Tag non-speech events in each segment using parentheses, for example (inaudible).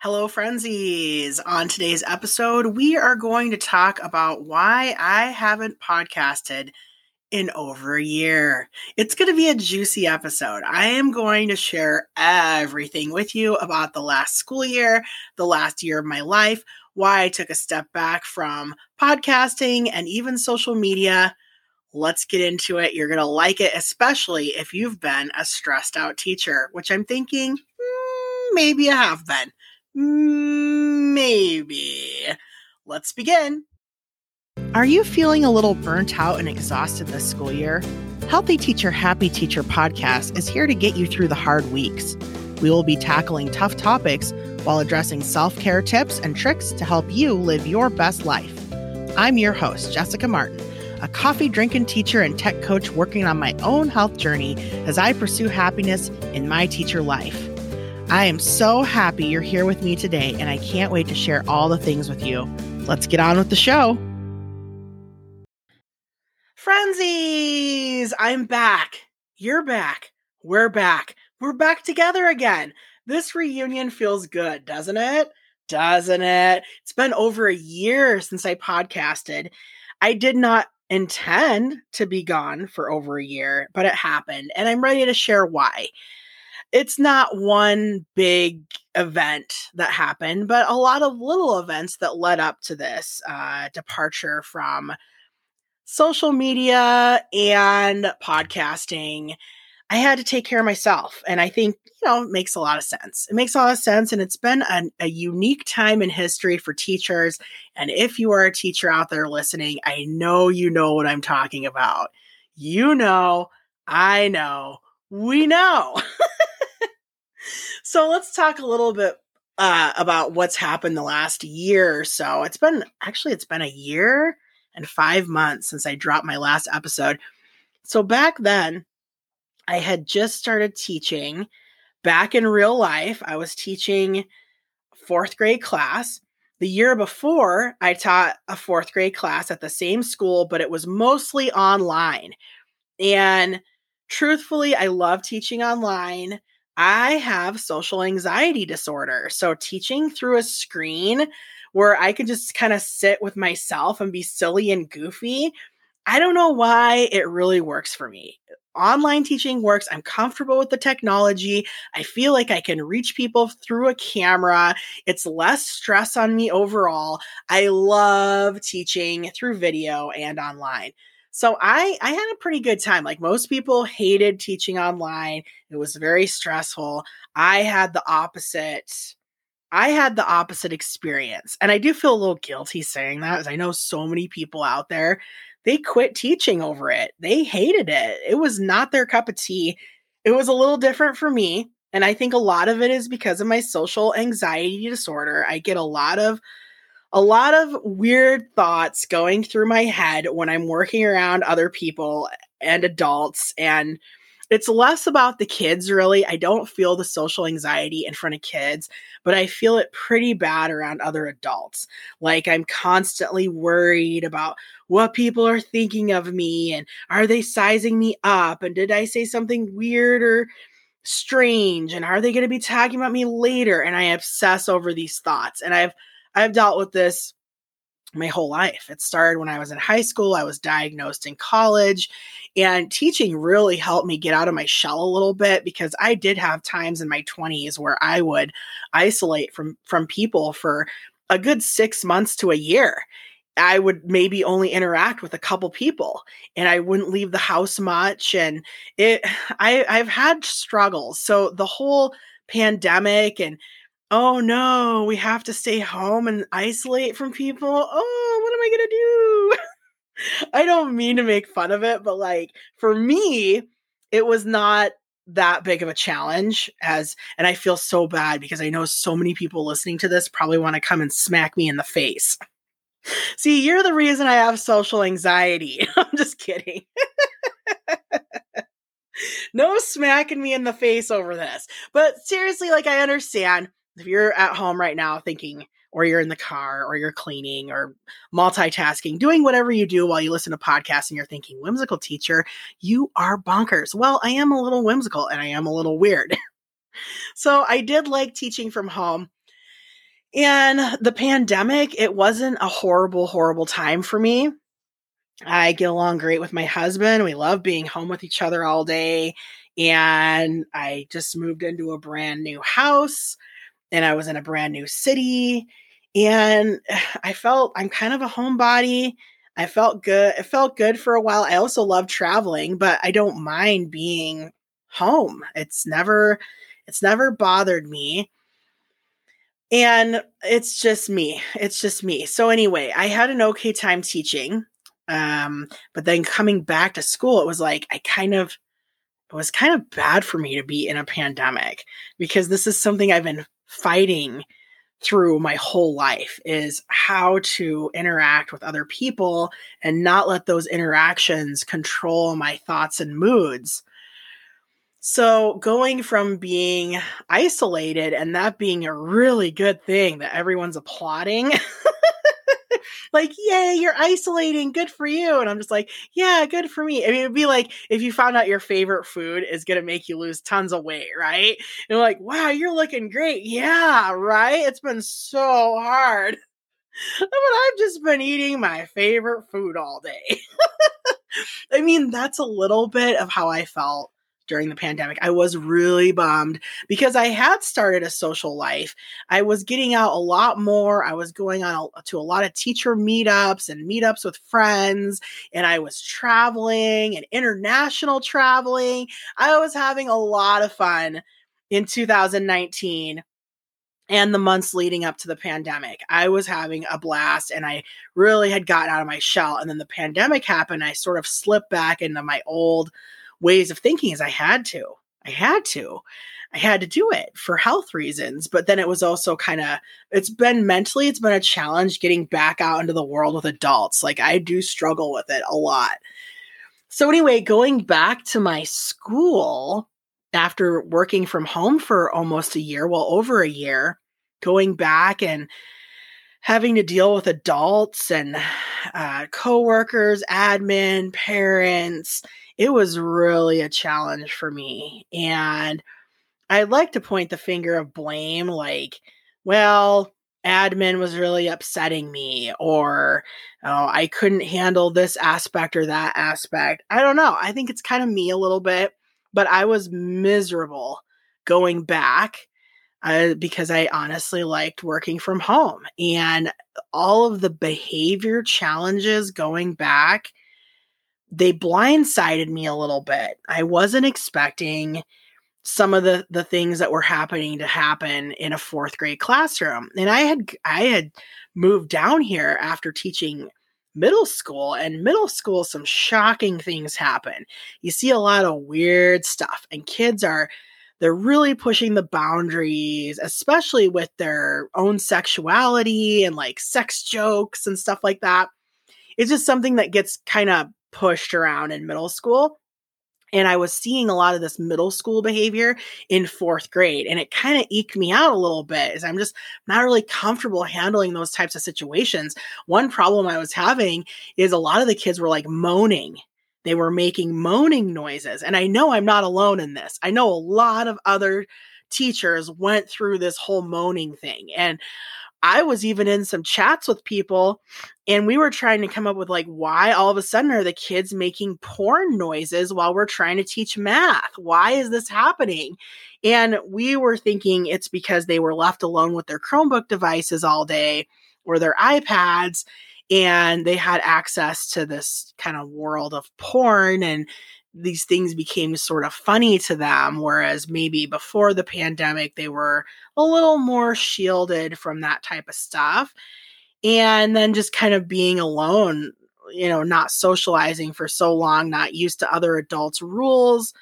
Hello, frenzies. On today's episode, we are going to talk about why I haven't podcasted in over a year. It's going to be a juicy episode. I am going to share everything with you about the last school year, the last year of my life, why I took a step back from podcasting and even social media. Let's get into it. You're going to like it, especially if you've been a stressed out teacher, which I'm thinking mm, maybe I have been. Maybe. Let's begin. Are you feeling a little burnt out and exhausted this school year? Healthy Teacher, Happy Teacher podcast is here to get you through the hard weeks. We will be tackling tough topics while addressing self care tips and tricks to help you live your best life. I'm your host, Jessica Martin, a coffee drinking teacher and tech coach working on my own health journey as I pursue happiness in my teacher life. I am so happy you're here with me today, and I can't wait to share all the things with you. Let's get on with the show. Frenzies, I'm back. You're back. We're back. We're back together again. This reunion feels good, doesn't it? Doesn't it? It's been over a year since I podcasted. I did not intend to be gone for over a year, but it happened, and I'm ready to share why it's not one big event that happened, but a lot of little events that led up to this uh, departure from social media and podcasting. I had to take care of myself. And I think, you know, it makes a lot of sense. It makes a lot of sense. And it's been a, a unique time in history for teachers. And if you are a teacher out there listening, I know you know what I'm talking about. You know, I know, we know. (laughs) So let's talk a little bit uh, about what's happened the last year or so. It's been actually it's been a year and five months since I dropped my last episode. So back then, I had just started teaching back in real life. I was teaching fourth grade class. The year before, I taught a fourth grade class at the same school, but it was mostly online. And truthfully, I love teaching online. I have social anxiety disorder. So teaching through a screen where I can just kind of sit with myself and be silly and goofy, I don't know why it really works for me. Online teaching works. I'm comfortable with the technology. I feel like I can reach people through a camera. It's less stress on me overall. I love teaching through video and online. So I I had a pretty good time. Like most people hated teaching online. It was very stressful. I had the opposite I had the opposite experience. And I do feel a little guilty saying that as I know so many people out there they quit teaching over it. They hated it. It was not their cup of tea. It was a little different for me. And I think a lot of it is because of my social anxiety disorder. I get a lot of a lot of weird thoughts going through my head when I'm working around other people and adults. And it's less about the kids, really. I don't feel the social anxiety in front of kids, but I feel it pretty bad around other adults. Like I'm constantly worried about what people are thinking of me and are they sizing me up? And did I say something weird or strange? And are they going to be talking about me later? And I obsess over these thoughts. And I've I've dealt with this my whole life. It started when I was in high school, I was diagnosed in college, and teaching really helped me get out of my shell a little bit because I did have times in my 20s where I would isolate from from people for a good 6 months to a year. I would maybe only interact with a couple people and I wouldn't leave the house much and it (sighs) I I've had struggles. So the whole pandemic and oh no, we have to stay home and isolate from people. Oh, what am I going to do? (laughs) I don't mean to make fun of it, but like for me, it was not that big of a challenge as and I feel so bad because I know so many people listening to this probably want to come and smack me in the face. (laughs) See, you're the reason I have social anxiety. (laughs) I'm just kidding. no smacking me in the face over this. But seriously, like I understand if you're at home right now thinking, or you're in the car, or you're cleaning, or multitasking, doing whatever you do while you listen to podcasts, and you're thinking, whimsical teacher, you are bonkers. Well, I am a little whimsical and I am a little weird. (laughs) so I did like teaching from home. And the pandemic, it wasn't a horrible, horrible time for me. I get along great with my husband. We love being home with each other all day. And I just moved into a brand new house and I was in a brand new city. And (sighs) I felt I'm kind of a homebody. I felt good. It felt good for a while. I also love traveling, but I don't mind being home. It's never it's never bothered me. And it's just me. It's just me. So anyway, I had an okay time teaching. Um, but then coming back to school, it was like I kind of it was kind of bad for me to be in a pandemic because this is something I've been fighting through my whole life is how to interact with other people and not let those interactions control my thoughts and moods. So, going from being isolated and that being a really good thing that everyone's applauding (laughs) like, yay, you're isolating. Good for you. And I'm just like, yeah, good for me. I mean, it'd be like if you found out your favorite food is going to make you lose tons of weight, right? And like, wow, you're looking great. Yeah, right? It's been so hard. (laughs) but I've just been eating my favorite food all day. (laughs) I mean, that's a little bit of how I felt during the pandemic. I was really bummed because I had started a social life. I was getting out a lot more. I was going on to a lot of teacher meetups and meetups with friends, and I was traveling and international traveling. I was having a lot of fun in 2019 and the months leading up to the pandemic. I was having a blast and I really had gotten out of my shell. And then the pandemic happened. I sort of slipped back into my old ways of thinking is I had to. I had to. I had to do it for health reasons. But then it was also kind of, it's been mentally, it's been a challenge getting back out into the world with adults. Like I do struggle with it a lot. So, anyway, going back to my school after working from home for almost a year, well, over a year, going back and having to deal with adults and uh, coworkers, admin, parents, it was really a challenge for me. And I'd like to point the finger of blame like, well, admin was really upsetting me, or oh, I couldn't handle this aspect or that aspect. I don't know. I think it's kind of me a little bit, but I was miserable going back uh, because I honestly liked working from home. And all of the behavior challenges going back they blindsided me a little bit. I wasn't expecting some of the the things that were happening to happen in a fourth grade classroom. And I had I had moved down here after teaching middle school and middle school some shocking things happen. You see a lot of weird stuff and kids are they're really pushing the boundaries, especially with their own sexuality and like sex jokes and stuff like that. It's just something that gets kind of pushed around in middle school. And I was seeing a lot of this middle school behavior in fourth grade. And it kind of eked me out a little bit as I'm just not really comfortable handling those types of situations. One problem I was having is a lot of the kids were like moaning. They were making moaning noises. And I know I'm not alone in this. I know a lot of other teachers went through this whole moaning thing. And I was even in some chats with people and we were trying to come up with like why all of a sudden are the kids making porn noises while we're trying to teach math? Why is this happening? And we were thinking it's because they were left alone with their Chromebook devices all day or their iPads and they had access to this kind of world of porn and these things became sort of funny to them whereas maybe before the pandemic they were a little more shielded from that type of stuff. And then just kind of being alone you know not socializing for so long not used to other adults rules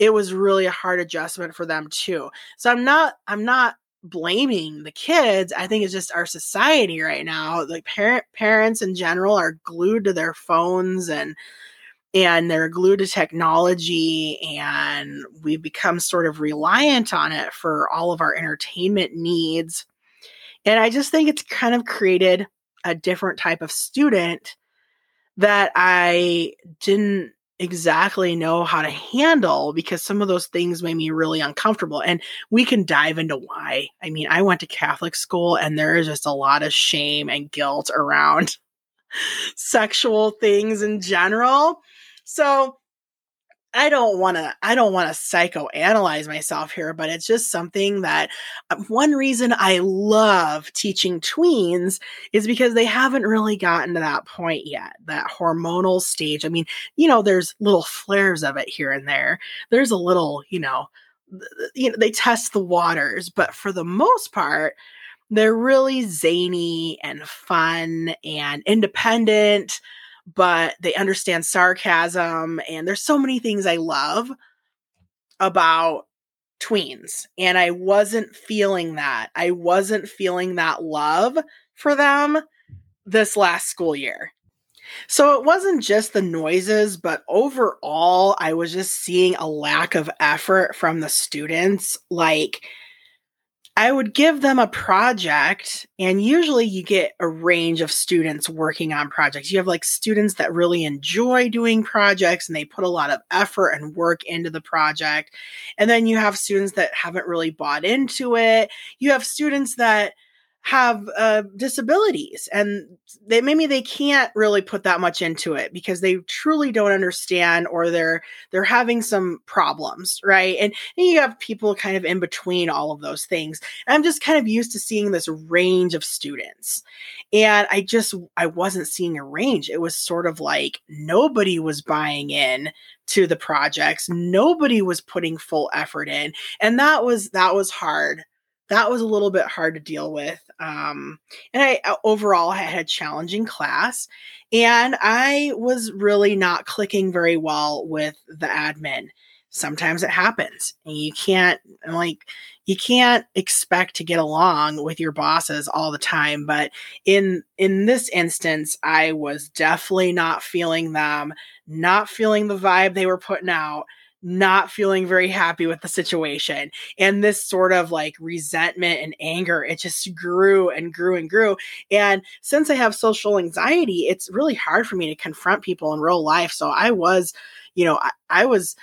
it was really a hard adjustment for them too. So i'm not i'm not blaming the kids i think it's just our society right now like parent parents in general are glued to their phones and and they're glued to technology and we've become sort of reliant on it for all of our entertainment needs. And i just think it's kind of created a different type of student that i didn't exactly know how to handle because some of those things made me really uncomfortable. And we can dive into why. I mean, I went to Catholic school and there is just a lot of shame and guilt around (laughs) sexual things in general. So I don't want to I don't want to psychoanalyze myself here, but it's just something that uh, one reason I love teaching tweens is because they haven't really gotten to that point yet, that hormonal stage. I mean, you know, there's little flares of it here and there. There's a little, you know, you know, they test the waters, but for the most part, they're really zany and fun and independent but they understand sarcasm and there's so many things I love about tweens and I wasn't feeling that. I wasn't feeling that love for them this last school year. So it wasn't just the noises, but overall, I was just seeing a lack of effort from the students. Like, I would give them a project, and usually you get a range of students working on projects. You have like students that really enjoy doing projects and they put a lot of effort and work into the project. And then you have students that haven't really bought into it. You have students that have uh, disabilities and they maybe they can't really put that much into it because they truly don't understand or they're they're having some problems right? And, and you have people kind of in between all of those things. And i'm just kind of used to seeing this range of students. And i just i wasn't seeing a range. It was sort of like nobody was buying in to the projects. Nobody was putting full effort in. And that was that was hard that was a little bit hard to deal with. Um, and I uh, overall I had a challenging class, and I was really not clicking very well with the admin. Sometimes it happens, and you can't like you can't expect to get along with your bosses all the time. But in in this instance, I was definitely not feeling them, not feeling the vibe they were putting out not feeling very happy with the situation. And this sort of like resentment and anger, it just grew and grew and grew. And since I have social anxiety, it's really hard for me to confront people in real life. So I was, you know, I, I was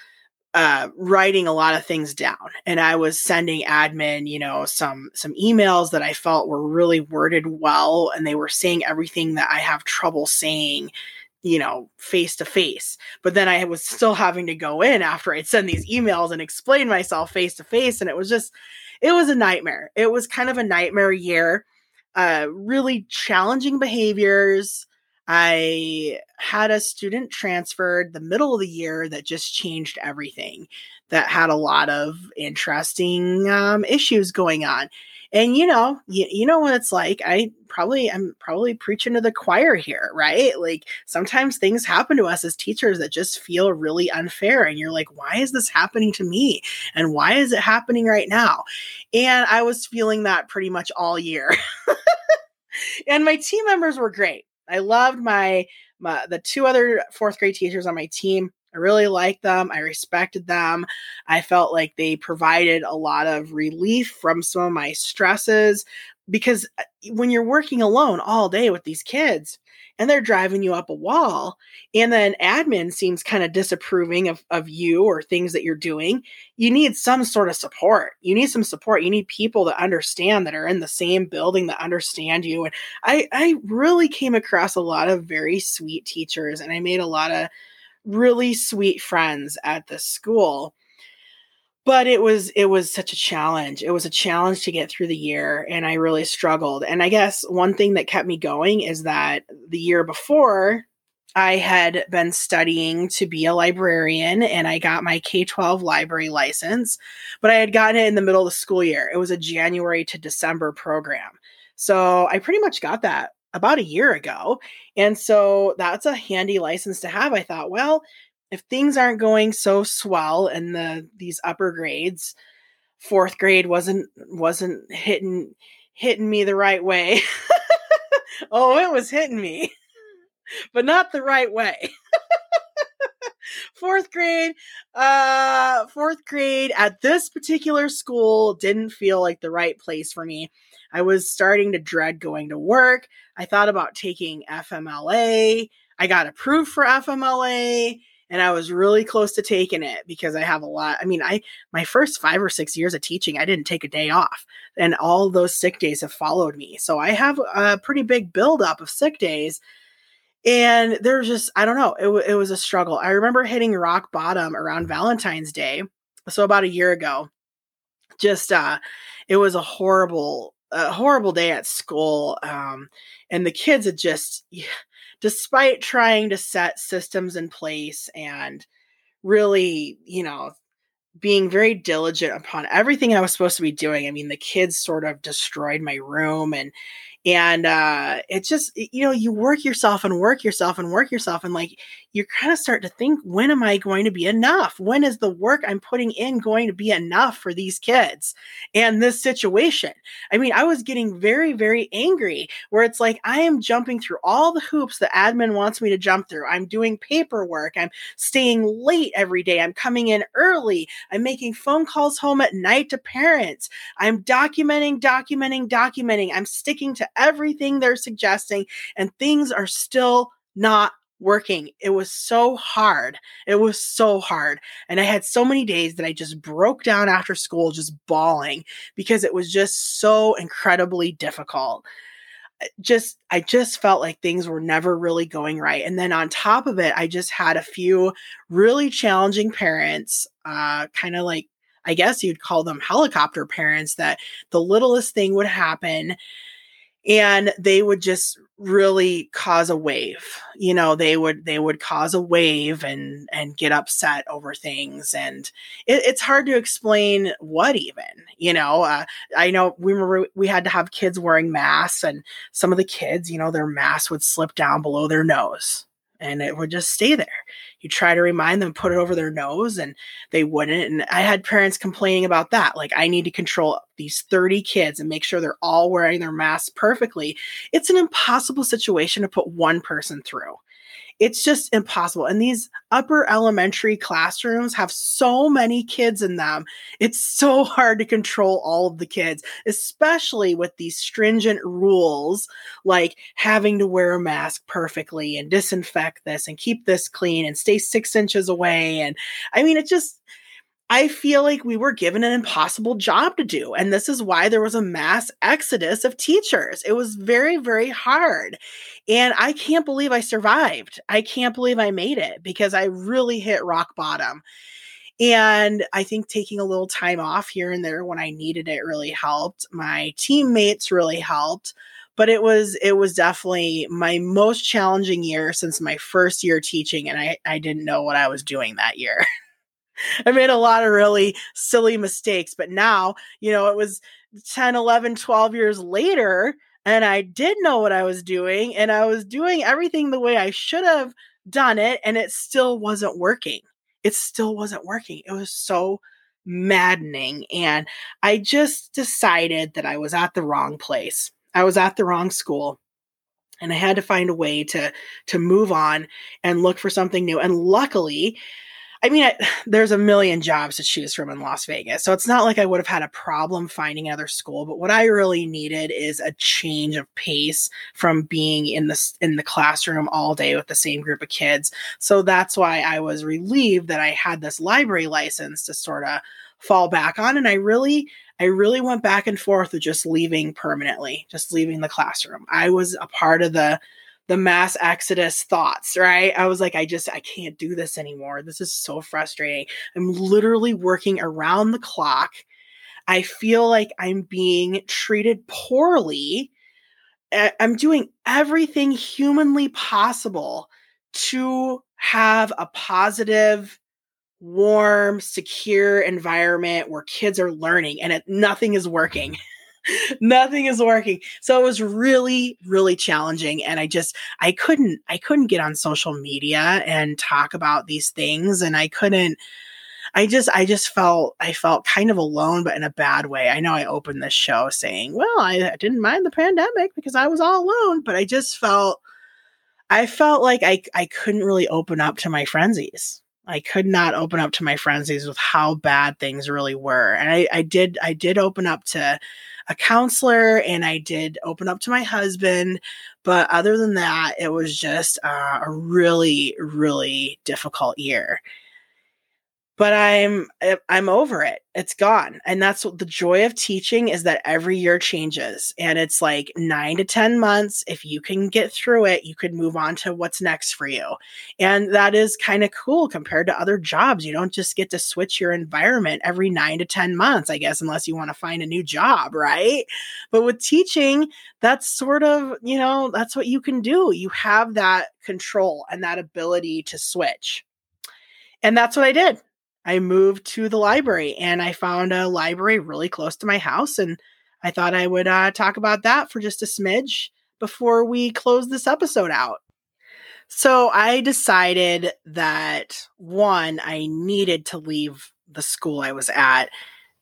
uh, writing a lot of things down and i was sending admin you know some some emails that i felt were really worded well and they were saying everything that i have trouble saying you know, face to face. But then I was still having to go in after I'd send these emails and explain myself face to face. And it was just, it was a nightmare. It was kind of a nightmare year. Uh, really challenging behaviors. I had a student transferred the middle of the year that just changed everything, that had a lot of interesting um, issues going on and you know you, you know what it's like? I probably i'm probably preaching to the choir here right? Like sometimes things happen to us as teachers that just feel really unfair and you're like why is this happening to me? And why is it happening right now? And i was feeling that pretty much all year. (laughs) And my team members were great. I loved my, my the two other fourth grade teachers on my team I really liked them. I respected them. I felt like they provided a lot of relief from some of my stresses because uh, when you're working alone all day with these kids and they're driving you up a wall and then admin seems kind of disapproving of, of you or things that you're doing you need some sort of support you need some support you need people that understand that are in the same building that understand you and i i really came across a lot of very sweet teachers and i made a lot of really sweet friends at the school. But it was it was such a challenge. It was a challenge to get through the year and i really struggled. And i guess one thing that kept me going is that the year before i had been studying to be a librarian and i got my k-12 library license but i had gotten it in the middle of the school year. It was a january to december program. So i pretty much got that about a year ago. And so that's a handy license to have. I thought, well, if things aren't going so swell in the these upper grades, fourth grade wasn't wasn't hitting hitting me the right way. (laughs) oh, it was hitting me, but not the right way. (laughs) fourth grade, uh, fourth grade at this particular school didn't feel like the right place for me. I was starting to dread going to work. I thought about taking FMLA. I got approved for FMLA. and I was really close to taking it because I have a lot. I mean, I my first 5 or 6 years of teaching, I didn't take a day off and all those sick days have followed me. So I have a pretty big buildup of sick days and there's just i don't know it, it was a struggle i remember hitting rock bottom around valentine's day so about a year ago just uh it was a horrible a horrible day at school um and the kids had just despite trying to set systems in place and really you know being very diligent upon everything I was supposed to be doing. I mean, the kids sort of destroyed my room and and uh it's just you know you work yourself and work yourself and work yourself and like you kind of start to think when am i going to be enough? When is the work i'm putting in going to be enough for these kids and this situation? I mean i was getting very very angry where it's like i am jumping through all the hoops the admin wants me to jump through. I'm doing paperwork. I'm staying late every day. I'm coming in early. I'm making phone calls home at night to parents. I'm documenting documenting documenting. I'm sticking to everything they're suggesting, and things are still not working. It was so hard. It was so hard. And I had so many days that I just broke down after school, just bawling because it was just so incredibly difficult. Just, I just felt like things were never really going right. And then on top of it, I just had a few really challenging parents, uh, kind of like, I guess you'd call them helicopter parents, that the littlest thing would happen and they would just really cause a wave you know they would they would cause a wave and and get upset over things and it, it's hard to explain what even you know uh, i know we were we had to have kids wearing masks and some of the kids you know their mask would slip down below their nose and it would just stay there. You try to remind them put it over their nose and they wouldn't and i had parents complaining about that like i need to control these 30 kids and make sure they're all wearing their masks perfectly. It's an impossible situation to put one person through it's just impossible. And these upper elementary classrooms have so many kids in them. It's so (laughs) hard to control all of the kids, especially with these stringent rules like having to wear a mask perfectly and disinfect this and keep this clean and stay six inches away. And I mean, it just, I feel like we were given an impossible job to do. And this is why there was a mass exodus of teachers. It was very, very hard. And I can't believe I survived. I can't believe I made it because I really hit rock bottom. And I think taking a little time off here and there when I needed it really helped. My teammates really helped but it was it was definitely my most challenging year since my first year teaching and I, I didn't know what I was doing that year. (laughs) (laughs) I made a lot of really silly mistakes, but now, you know, it was 10, 11, 12 years later, and I did know what I was doing, and I was doing everything the way I should have done it, and it still wasn't working. It still wasn't working. It was so maddening. And I just decided that I was at the wrong place. I was at the wrong school and I had to find a way to to move on and look for something new. And luckily, I mean, I, (sighs) there's a million jobs to choose from in Las Vegas. So it's not like I would have had a problem finding another school, but what I really needed is a change of pace from being in the in the classroom all day with the same group of kids. So that's why I was relieved that I had this library license to sort of fall back on and I really I really went back and forth with just leaving permanently, just leaving the classroom. I was a part of the the mass exodus thoughts, right? I was like, I just, I can't do this anymore. This is so frustrating. I'm literally working around the clock. I feel like I'm being treated poorly. I'm doing everything humanly possible to have a positive, warm, secure environment where kids are learning and it, nothing is working. (laughs) nothing is working so it was really really challenging and i just i couldn't i couldn't get on social media and talk about these things and i couldn't i just i just felt i felt kind of alone but in a bad way i know i opened this show saying well i didn't mind the pandemic because i was all alone but i just felt i felt like i i couldn't really open up to my frenzies I could not open up to my frenzies with how bad things really were. And I, I did I did open up to a counselor and I did open up to my husband. But other than that, it was just uh, a really, really difficult year but i'm eh, i'm over it. It's gone. And that's what the joy of teaching is that every year changes and it's like 9 to 10 months. If you can get through it you could move on to what's next for you. And that is kind of cool compared to other jobs. You don't just get to switch your environment every 9 to 10 months i guess unless you want to find a new job right? But with teaching that's sort of you know that's what you can do. You have that control and that ability to switch. And that's what I did. I moved to the library and I found a library really close to my house. And I thought I would uh, talk about that for just a smidge before we close this episode out. So I decided that one, I needed to leave the school I was at.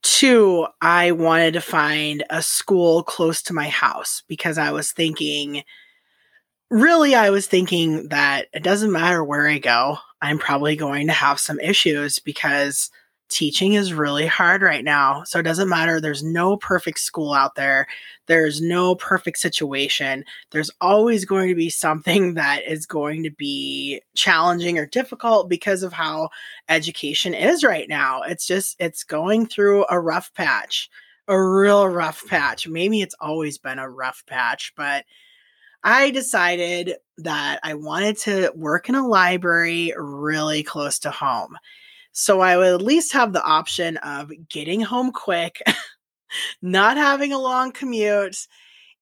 Two, I wanted to find a school close to my house because I was thinking, really, I was thinking that it doesn't matter where I go. I'm probably going to have some issues because teaching is really hard right now. So it doesn't matter. There's no perfect school out there. There's no perfect situation. There's always going to be something (laughs) that is going to be challenging or difficult because of how education is right now. It's just, it's going through a rough patch, a real rough patch. Maybe it's always been a rough patch, but I decided that I wanted to work in a library really close to home. So I would at least have the option of getting home quick, (laughs) not having a long commute,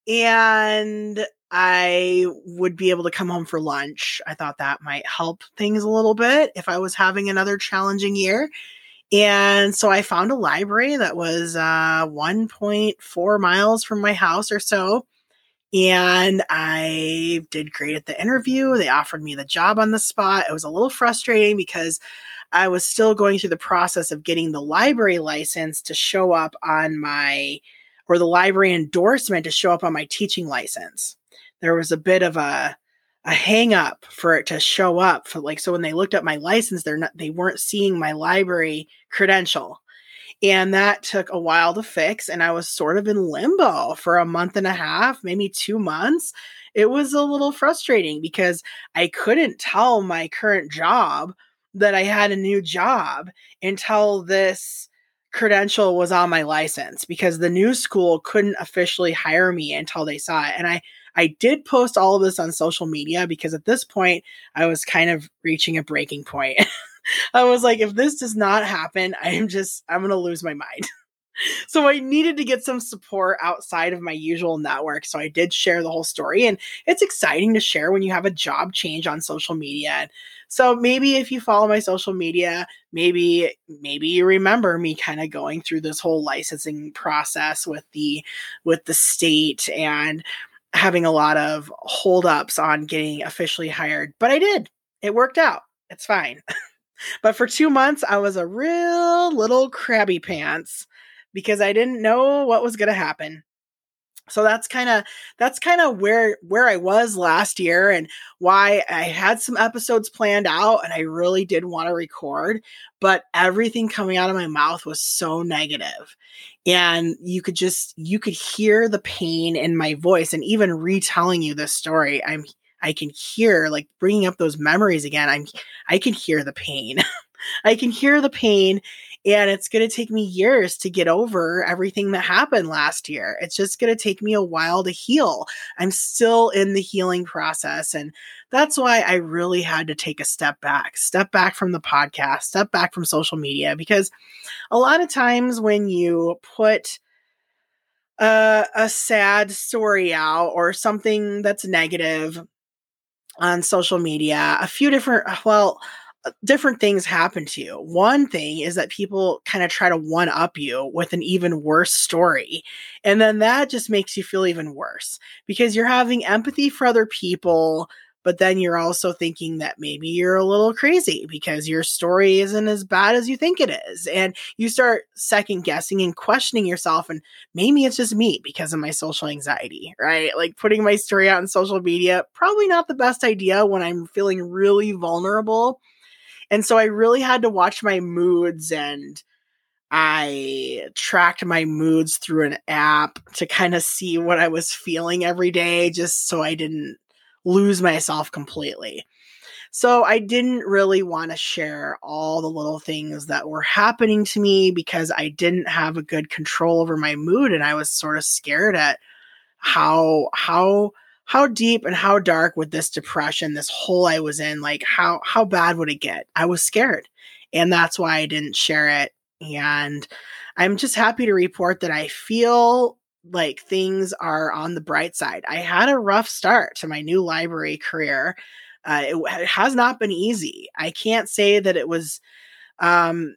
and I would be able to come home for lunch. I thought that might help things a little bit if I was having another challenging year. And so I found a library that was uh, 1.4 miles from my house or so and I did great at the interview. They offered me the job on the spot. It was a little frustrating because I was still going through the process of getting the library license to show up on my, or the library endorsement to show up on my teaching license. There was a bit of a, a hang up for it to show up for like so when they looked at my license they're not they weren't seeing my library credential and that took a while to fix. And I was sort of in limbo for a month and a half, maybe two months. It was a little frustrating because I couldn't tell my current job that I had a new job until this credential was on my license because the new school couldn't officially hire me until they saw it. And I I did post all of this on social media because at this point I was kind of reaching a breaking point. (laughs) I was like, if this does not happen, I am just, I'm going to lose my mind. (laughs) so I needed to get some support outside of my usual network. So I did share the whole story. And it's exciting to share when you have a job change on social media. So maybe if you follow my social media, maybe maybe you remember me kind of going through this whole licensing process with the with the state and having a lot of holdups on getting officially hired. But I did. It worked out. It's fine. (laughs) But for two months, I was a real little crabby pants because I didn't know what was going to happen. So that's kind of that's kind of where where I was last year and why I had some episodes planned out and I really did want to record, but everything coming out of my mouth was so negative. And you could just you could hear the pain in my voice and even retelling you this story, I'm I can hear like bringing up those memories again. I'm I can hear the pain. (laughs) I can hear the pain and it's going to take me years to get over everything that happened last year. It's just going to take me a while to heal. I'm still in the healing process and that's why I really had to take a step back. Step back from the podcast, step back from social media because a lot of times when you put a, a sad story out or something that's negative on social media, a few different, well, uh, different things happen to you. One thing is that people kind of try to one up you with an even worse story. And then that just makes you feel even worse because you're having empathy for other people but then you're also thinking that maybe you're a little crazy because your story isn't as bad as you think it is. And you start second guessing and questioning yourself. And maybe it's just me because of my social anxiety, right? Like putting my story out on social media, probably not the best idea when I'm feeling really vulnerable. And so I really had to watch my moods and I tracked my moods through an app to kind of see what I was feeling every day, just so I didn't lose myself completely. So I didn't really want to share all the little things that were happening to me because I didn't have a good control over my mood and I was sort of scared at how how how deep and how dark would this depression, this hole I was in, like how how bad would it get? I was scared. And that's why I didn't share it. And I'm just happy to report that I feel like things are on the bright side. I had a rough start to my new library career. Uh, it, it, has not been easy. I can't say that it was. Um,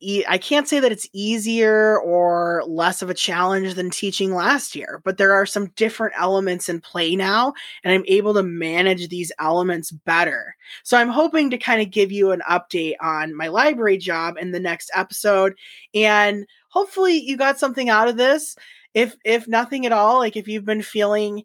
e- I can't say that it's easier or less of a challenge than teaching last year, but there are some different elements in play now, and I'm able to manage these elements better. So I'm hoping to kind of give you an update on my library job in the next episode, and hopefully you got something out of this if if nothing at all like if you've been feeling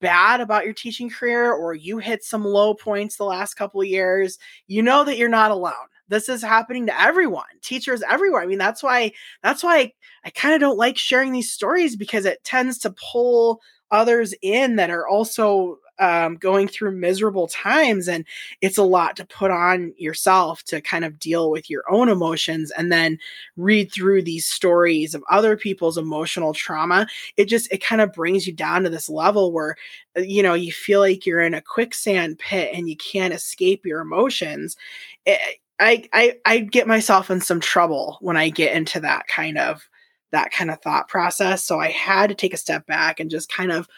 bad about your teaching career or you hit some low points the last couple of years you know that you're not alone. This is happening to everyone teachers everywhere. I mean that's why that's why i, I kind of don't like sharing these stories because it tends to pull others in that are also um, going through miserable times and it's a lot to put on yourself to kind of deal with your own emotions and then read through these stories of other people's emotional trauma it just it kind of brings you down to this level where uh, you know you feel like you're in a quicksand pit and you can't escape your emotions it, eh, I, I I get myself in some trouble when I get into that kind of that kind of thought process. So I had to take a step back and just kind of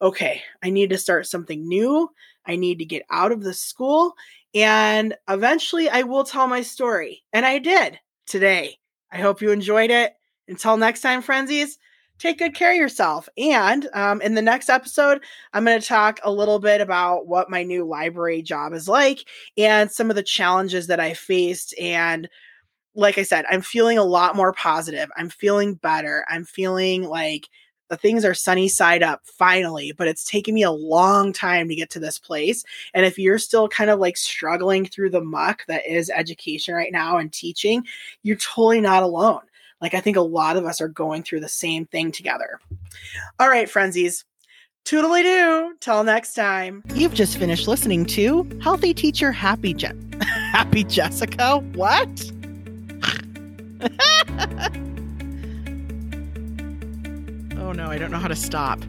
okay, I need to start something new. I need to get out of the school. And eventually I will tell my story. And I did today. I hope you enjoyed it. Until next time, frenzies, take good care of yourself. And um, in the next episode, I'm going to talk a little bit about what my new library job is like and some of the challenges that I faced. And like I said, I'm feeling a lot more positive. I'm feeling better. I'm feeling like the things are sunny side up finally, but it's taken me a long time to get to this place. And if you're still kind of like struggling through the muck that is education right now and teaching, you're totally not alone. Like, I think a lot of us are going through the same thing together. All right, frenzies. Toodly doo. Till next time. You've just finished listening to Healthy Teacher Happy Je- (laughs) Happy Jessica. What? (laughs) Oh no, I don't know how to stop.